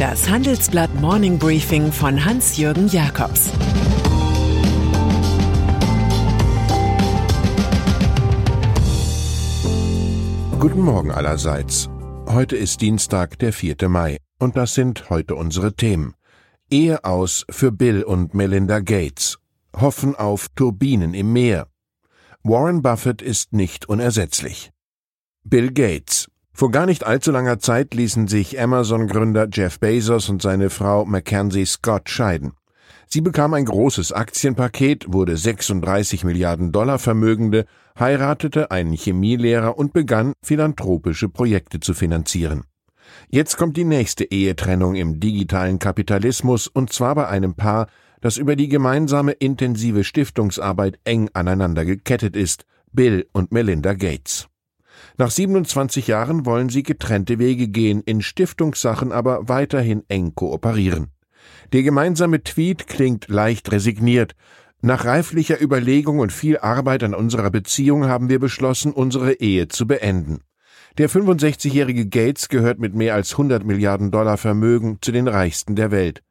Das Handelsblatt Morning Briefing von Hans-Jürgen Jakobs Guten Morgen allerseits. Heute ist Dienstag, der 4. Mai, und das sind heute unsere Themen. Ehe aus für Bill und Melinda Gates. Hoffen auf Turbinen im Meer. Warren Buffett ist nicht unersetzlich. Bill Gates. Vor gar nicht allzu langer Zeit ließen sich Amazon-Gründer Jeff Bezos und seine Frau Mackenzie Scott scheiden. Sie bekam ein großes Aktienpaket, wurde 36 Milliarden Dollar Vermögende, heiratete einen Chemielehrer und begann, philanthropische Projekte zu finanzieren. Jetzt kommt die nächste Ehetrennung im digitalen Kapitalismus und zwar bei einem Paar, das über die gemeinsame intensive Stiftungsarbeit eng aneinander gekettet ist, Bill und Melinda Gates. Nach 27 Jahren wollen sie getrennte Wege gehen, in Stiftungssachen aber weiterhin eng kooperieren. Der gemeinsame Tweet klingt leicht resigniert. Nach reiflicher Überlegung und viel Arbeit an unserer Beziehung haben wir beschlossen, unsere Ehe zu beenden. Der 65-jährige Gates gehört mit mehr als 100 Milliarden Dollar Vermögen zu den reichsten der Welt.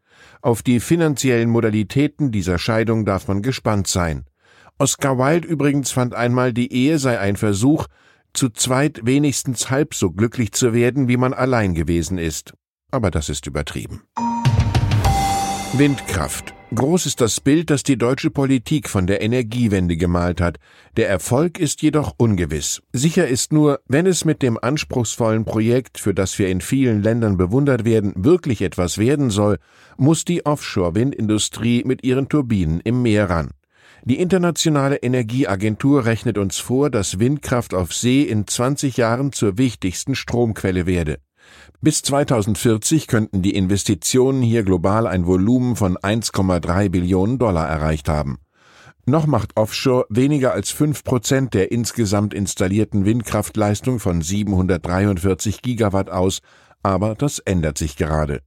Auf die finanziellen Modalitäten dieser Scheidung darf man gespannt sein. Oscar Wilde übrigens fand einmal, die Ehe sei ein Versuch, zu zweit wenigstens halb so glücklich zu werden, wie man allein gewesen ist. Aber das ist übertrieben. Windkraft. Groß ist das Bild, das die deutsche Politik von der Energiewende gemalt hat. Der Erfolg ist jedoch ungewiss. Sicher ist nur, wenn es mit dem anspruchsvollen Projekt, für das wir in vielen Ländern bewundert werden, wirklich etwas werden soll, muss die Offshore-Windindustrie mit ihren Turbinen im Meer ran. Die Internationale Energieagentur rechnet uns vor, dass Windkraft auf See in 20 Jahren zur wichtigsten Stromquelle werde. Bis 2040 könnten die Investitionen hier global ein Volumen von 1,3 Billionen Dollar erreicht haben. Noch macht Offshore weniger als fünf Prozent der insgesamt installierten Windkraftleistung von 743 Gigawatt aus, aber das ändert sich gerade.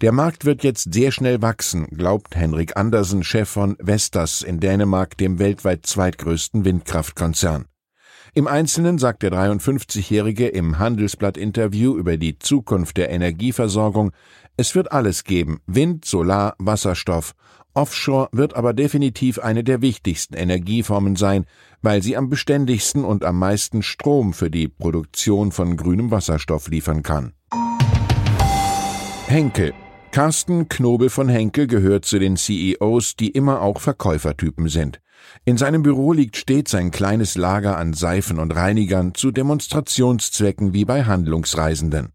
Der Markt wird jetzt sehr schnell wachsen, glaubt Henrik Andersen, Chef von Vestas in Dänemark, dem weltweit zweitgrößten Windkraftkonzern. Im Einzelnen sagt der 53-Jährige im Handelsblatt-Interview über die Zukunft der Energieversorgung, es wird alles geben, Wind, Solar, Wasserstoff. Offshore wird aber definitiv eine der wichtigsten Energieformen sein, weil sie am beständigsten und am meisten Strom für die Produktion von grünem Wasserstoff liefern kann. Henkel Carsten Knobel von Henkel gehört zu den CEOs, die immer auch Verkäufertypen sind. In seinem Büro liegt stets ein kleines Lager an Seifen und Reinigern zu Demonstrationszwecken wie bei Handlungsreisenden.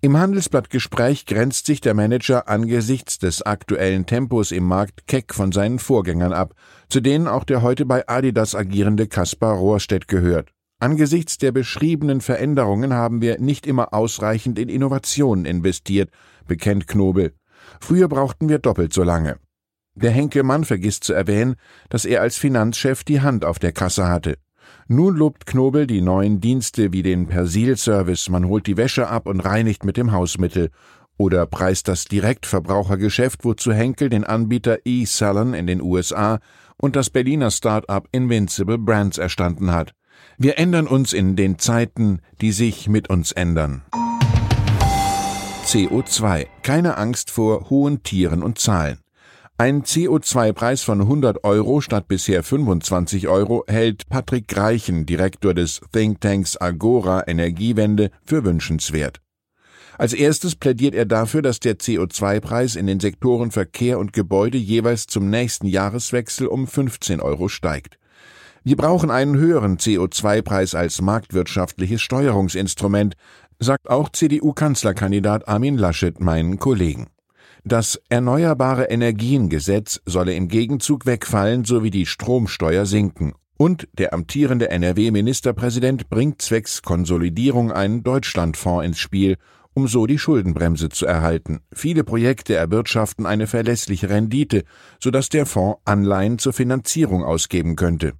Im Handelsblattgespräch grenzt sich der Manager angesichts des aktuellen Tempos im Markt keck von seinen Vorgängern ab, zu denen auch der heute bei Adidas agierende Kaspar Rohrstedt gehört. Angesichts der beschriebenen Veränderungen haben wir nicht immer ausreichend in Innovationen investiert, bekennt Knobel. Früher brauchten wir doppelt so lange. Der Henkelmann vergisst zu erwähnen, dass er als Finanzchef die Hand auf der Kasse hatte. Nun lobt Knobel die neuen Dienste wie den Persil-Service, man holt die Wäsche ab und reinigt mit dem Hausmittel, oder preist das Direktverbrauchergeschäft, wozu Henkel den Anbieter eSalon in den USA und das Berliner Start-up Invincible Brands erstanden hat. Wir ändern uns in den Zeiten, die sich mit uns ändern. CO2. Keine Angst vor hohen Tieren und Zahlen. Ein CO2-Preis von 100 Euro statt bisher 25 Euro hält Patrick Greichen, Direktor des Thinktanks Agora Energiewende, für wünschenswert. Als erstes plädiert er dafür, dass der CO2-Preis in den Sektoren Verkehr und Gebäude jeweils zum nächsten Jahreswechsel um 15 Euro steigt. Wir brauchen einen höheren CO2-Preis als marktwirtschaftliches Steuerungsinstrument, sagt auch CDU-Kanzlerkandidat Armin Laschet meinen Kollegen. Das Erneuerbare Energiengesetz solle im Gegenzug wegfallen sowie die Stromsteuer sinken. Und der amtierende NRW-Ministerpräsident bringt zwecks Konsolidierung einen Deutschlandfonds ins Spiel, um so die Schuldenbremse zu erhalten. Viele Projekte erwirtschaften eine verlässliche Rendite, sodass der Fonds Anleihen zur Finanzierung ausgeben könnte.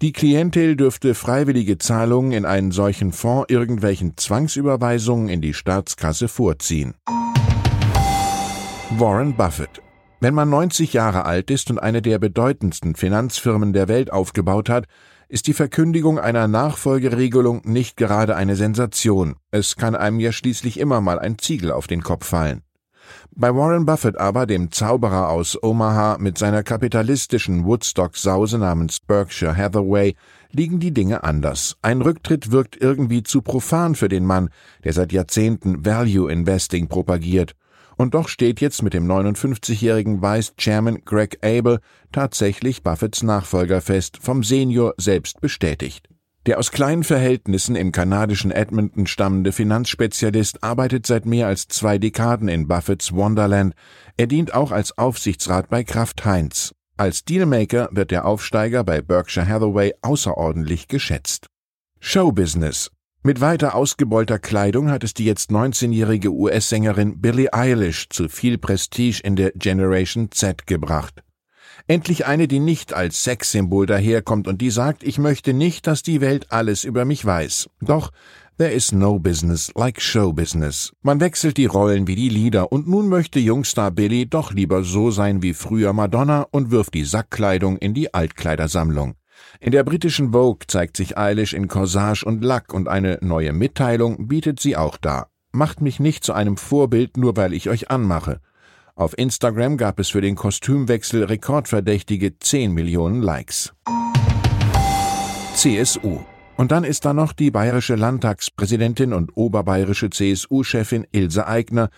Die Klientel dürfte freiwillige Zahlungen in einen solchen Fonds irgendwelchen Zwangsüberweisungen in die Staatskasse vorziehen. Warren Buffett wenn man 90 Jahre alt ist und eine der bedeutendsten Finanzfirmen der Welt aufgebaut hat, ist die Verkündigung einer Nachfolgeregelung nicht gerade eine Sensation. Es kann einem ja schließlich immer mal ein Ziegel auf den Kopf fallen. Bei Warren Buffett aber, dem Zauberer aus Omaha mit seiner kapitalistischen Woodstock-Sause namens Berkshire Hathaway, liegen die Dinge anders. Ein Rücktritt wirkt irgendwie zu profan für den Mann, der seit Jahrzehnten Value Investing propagiert. Und doch steht jetzt mit dem 59-jährigen Vice Chairman Greg Abel tatsächlich Buffetts Nachfolger fest, vom Senior selbst bestätigt. Der aus kleinen Verhältnissen im kanadischen Edmonton stammende Finanzspezialist arbeitet seit mehr als zwei Dekaden in Buffetts Wonderland. Er dient auch als Aufsichtsrat bei Kraft Heinz. Als Dealmaker wird der Aufsteiger bei Berkshire Hathaway außerordentlich geschätzt. Showbusiness. Mit weiter ausgebeulter Kleidung hat es die jetzt 19-jährige US-Sängerin Billie Eilish zu viel Prestige in der Generation Z gebracht. Endlich eine, die nicht als Sexsymbol daherkommt und die sagt, ich möchte nicht, dass die Welt alles über mich weiß. Doch There is no business like show business. Man wechselt die Rollen wie die Lieder und nun möchte Jungstar Billy doch lieber so sein wie früher Madonna und wirft die Sackkleidung in die Altkleidersammlung. In der britischen Vogue zeigt sich Eilish in Corsage und Lack und eine neue Mitteilung bietet sie auch dar. Macht mich nicht zu einem Vorbild, nur weil ich euch anmache. Auf Instagram gab es für den Kostümwechsel rekordverdächtige 10 Millionen Likes. CSU. Und dann ist da noch die bayerische Landtagspräsidentin und oberbayerische CSU-Chefin Ilse Aigner,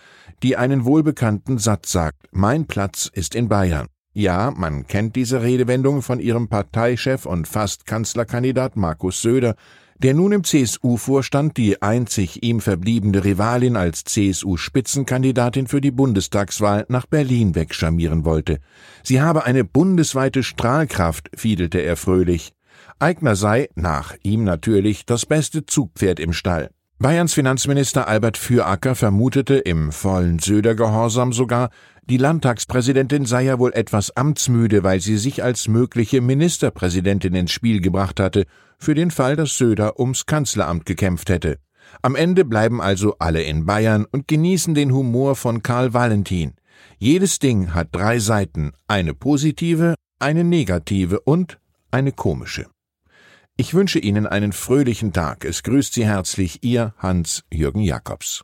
die einen wohlbekannten Satz sagt, mein Platz ist in Bayern. Ja, man kennt diese Redewendung von ihrem Parteichef und fast Kanzlerkandidat Markus Söder, der nun im CSU-Vorstand die einzig ihm verbliebene Rivalin als CSU-Spitzenkandidatin für die Bundestagswahl nach Berlin wegscharmieren wollte. Sie habe eine bundesweite Strahlkraft, fiedelte er fröhlich. Eigner sei, nach ihm natürlich, das beste Zugpferd im Stall. Bayerns Finanzminister Albert Füracker vermutete im vollen Söder-Gehorsam sogar, die Landtagspräsidentin sei ja wohl etwas amtsmüde, weil sie sich als mögliche Ministerpräsidentin ins Spiel gebracht hatte für den Fall, dass Söder ums Kanzleramt gekämpft hätte. Am Ende bleiben also alle in Bayern und genießen den Humor von Karl Valentin. Jedes Ding hat drei Seiten, eine positive, eine negative und eine komische. Ich wünsche Ihnen einen fröhlichen Tag. Es grüßt Sie herzlich Ihr Hans-Jürgen Jakobs.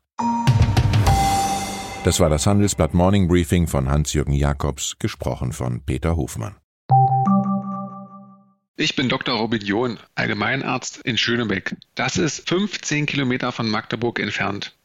Das war das Handelsblatt Morning Briefing von Hans-Jürgen Jakobs, gesprochen von Peter Hofmann. Ich bin Dr. Robin John, Allgemeinarzt in Schönebeck. Das ist 15 Kilometer von Magdeburg entfernt